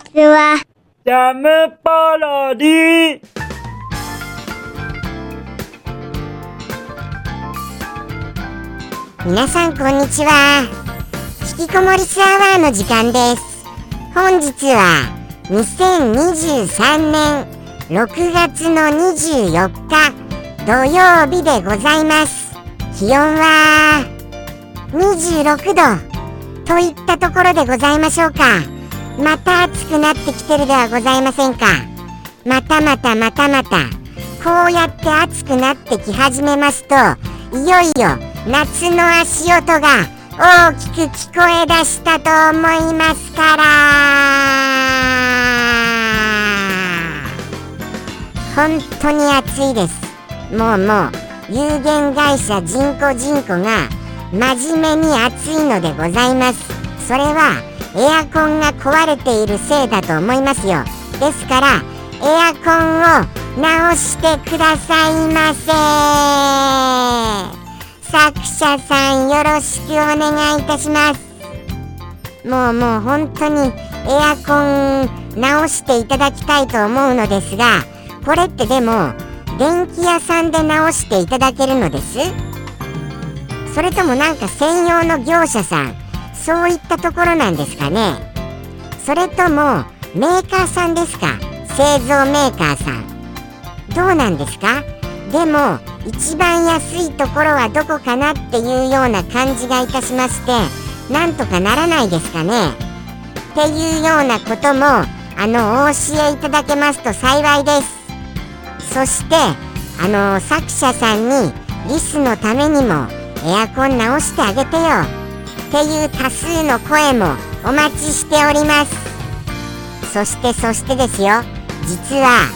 ちは。ジャムパロディ皆さんこんにちは。引きこもりスアワーの時間です。本日は2023年6月の24日土曜日でございます。気温は26度といったところでございましょうかまた暑くなってきてるではございませんか。またまたまたまた。こうやって暑くなってき始めますといよいよ夏の足音が大きく聞こえ出したと思いますから。本当に暑いです。もうもう有限会社人工人口が真面目に暑いのでございます。それはエアコンが壊れているせいだと思いますよ。ですからエアコンを直してくださいませ。作者さんよろしくお願いいたします。もうもう本当にエアコン直していただきたいと思うのですがこれってでも電気屋さんで直していただけるのです？それともなんか専用の業者さんそういったところなんですかね。それともメーカーさんですか？製造メーカーさん。どうなんですか？でも一番安いところはどこかなっていうような感じがいたしましてなんとかならないですかね。っていうようなこともあのお教えいただけますと幸いです。そしてあの作者さんにリスのためにもエアコン直してあげてよ。っていう多数の声もお待ちしております。そしてそしてですよ。実は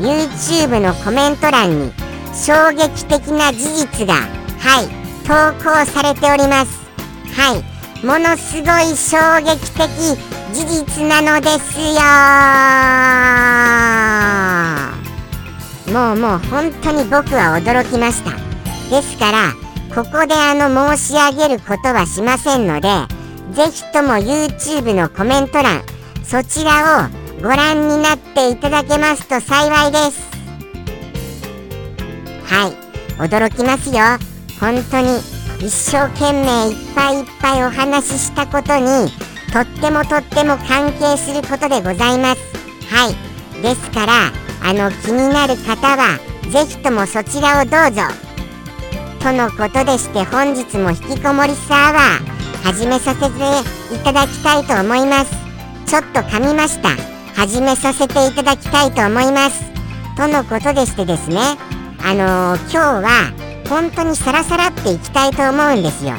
YouTube のコメント欄に衝撃的な事実がはい投稿されております。はいものすごい衝撃的事実なのですよ。もうもう本当に僕は驚きました。ですからここであの申し上げることはしませんのでぜひとも YouTube のコメント欄そちらをご覧になっていただけますと幸いです。はい。驚きますよ。本当に一生懸命いっぱいいっぱいお話ししたことにとってもとっても関係することでございます。はい。ですからあの気になる方はぜひともそちらをどうぞ。とのことでして本日も引きこもりサーバー始めさせていただきたいと思います。ちょっと噛みました。始めさせていただきたいと思います。とのことでしてですねあのー、今日は本当にサラサラっていきたいと思うんですよ。は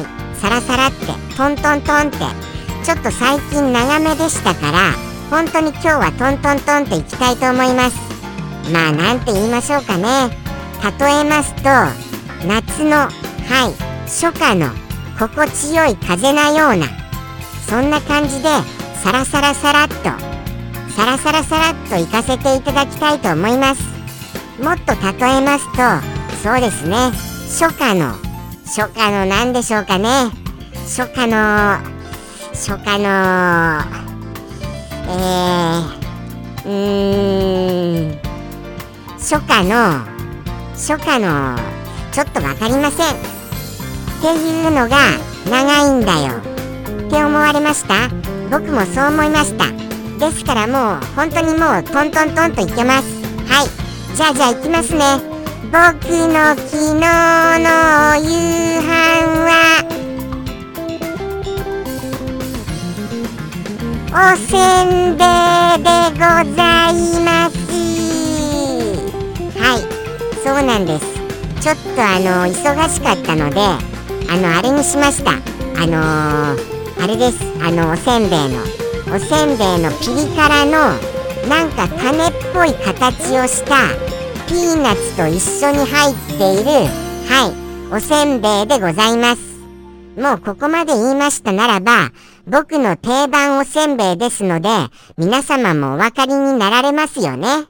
い。サラサラってトントントンって。ちょっと最近長めでしたから本当に今日はトントントンっていきたいと思います。まあなんて言いましょうかね。例えますと夏のはい初夏の心地よい風なようなそんな感じでサラサラサラっとサラサラサラっと行かせていただきたいと思います。もっと例えますとそうですね。初夏の初夏の何でしょうかね。初夏の初夏のえー、うーん初夏の初夏のちょっと分かりません。っていうのが長いんだよ。って思われました？僕もそう思いました。ですからもう本当にもうトントントンといけます。はい。じゃあじゃあ行きますね。僕の昨日の夕飯は？おせんべいでございますそうなんです。ちょっとあの忙しかったのであのあれにしました。あのーあれです。あのおせんべいの。おせんべいのピリ辛のなんか種っぽい形をしたピーナッツと一緒に入っているはいおせんべいでございます。もうここまで言いましたならば僕の定番おせんべいですので皆様もお分かりになられますよね。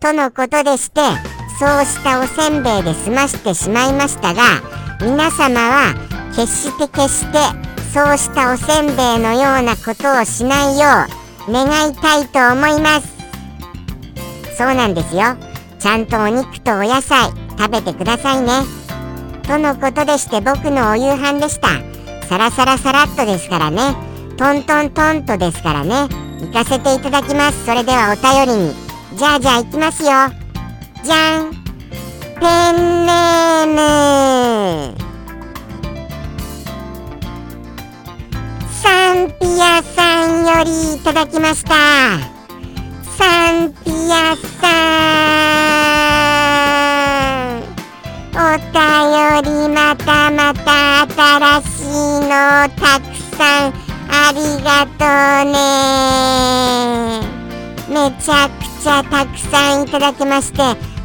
とのことでしてそうしたおせんべいで済ましてしまいましたが皆様は決して決してそうしたおせんべいのようなことをしないよう願いたいと思います。そうなんですよ。ちゃんとお肉とお野菜食べてくださいね。とのことでして僕のお夕飯でした。サラサラサラッとですからね。トントントンとですからね。行かせていただきます。それではお便りに。じゃあじゃあ行きますよ。じゃん。ペンネームサンピアさんよりいただきました。サンピアさん。お便りまたまた新しいのたくさんありがとうね。めちゃくちゃたくさんいただきまして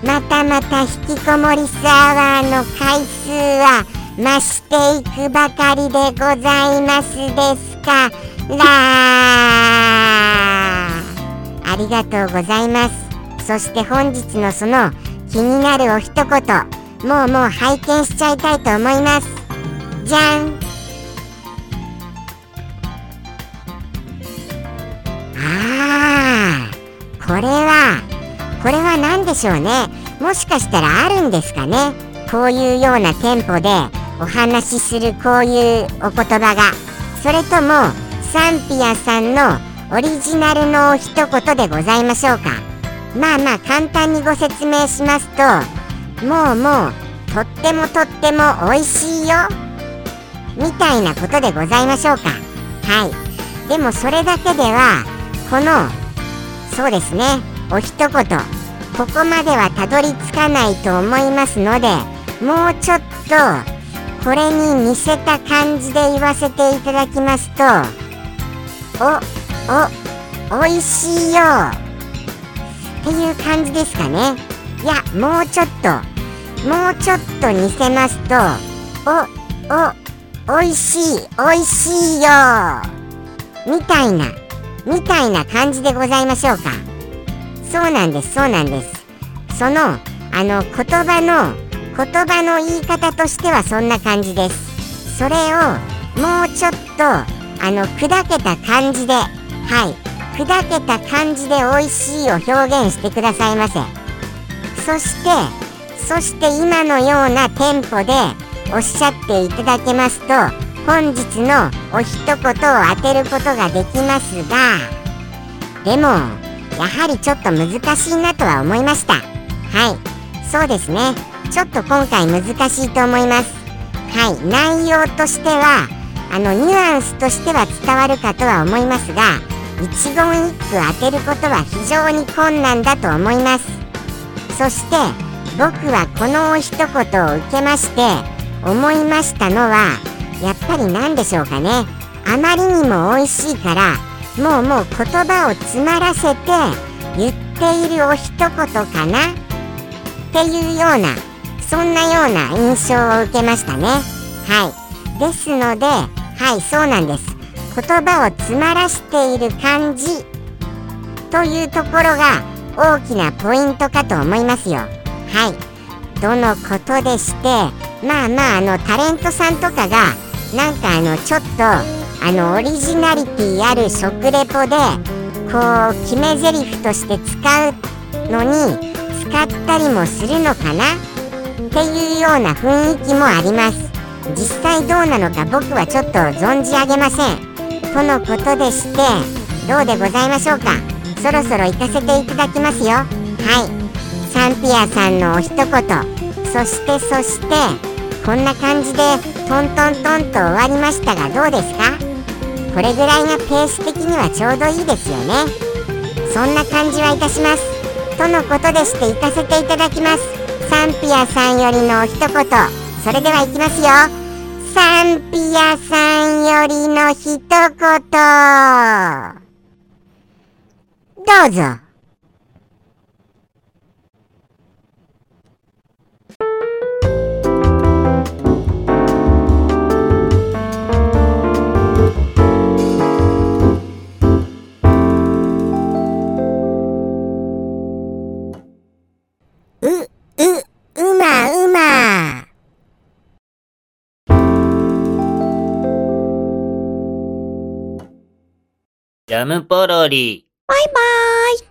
またまた引きこもりスアワーの回数は増していくばかりでございますですか。らありがとうございます。そして本日のその気になるお一言もうもう拝見しちゃいたいと思います。じゃん。これはこれは何でしょうね？もしかしたらあるんですかね？こういうようなテンポでお話しするこういうお言葉が。それともサンピアさんのオリジナルの一言でございましょうか？まあまあ簡単にご説明しますともうもうとってもとっても美味しいよみたいなことでございましょうか。はい。でもそれだけではこのそうですね。お一言。ここまではたどり着かないと思いますのでもうちょっとこれに似せた感じで言わせていただきますとおおおいしいよ。っていう感じですかね。いやもうちょっともうちょっと似せますとおおおいしいおいしいよ。みたいな。みたいな感じでございましょうか。そうなんですそうなんです。そのあの言葉の言葉の言い方としてはそんな感じです。それをもうちょっとあの砕けた感じではい砕けた感じで美味しいを表現してくださいませ。そしてそして今のようなテンポでおっしゃっていただけますと本日のお一言を当てることができますがでもやはりちょっと難しいなとは思いました。はい。そうですね。ちょっと今回難しいと思います。はい。内容としてはあのニュアンスとしては伝わるかとは思いますが一言一句当てることは非常に困難だと思います。そして僕はこのお一言を受けまして思いましたのはやっぱり何でしょうかね。あまりにも美味しいからもうもう言葉を詰まらせて言っているお一言かな。っていうようなそんなような印象を受けましたね。はい。ですのではいそうなんです。言葉を詰まらしている感じ。というところが大きなポイントかと思いますよ。はい。どのことでしてまあまああのタレントさんとかがなんかあのちょっとあのオリジナリティある食レポでこう決め台詞として使うのに使ったりもするのかな？っていうような雰囲気もあります。実際どうなのか僕はちょっと存じ上げません。とのことでしてどうでございましょうか？そろそろ行かせていただきますよ。はい。サンピアさんのお一言。そしてそしてこんな感じでトントントンと終わりましたがどうですか？これぐらいがペース的にはちょうどいいですよね。そんな感じはいたします。とのことでして行かせていただきます。サンピアさんよりの一言。それではいきますよ。サンピアさんよりの一言。どうぞ。ムポロリ。バイバーイ。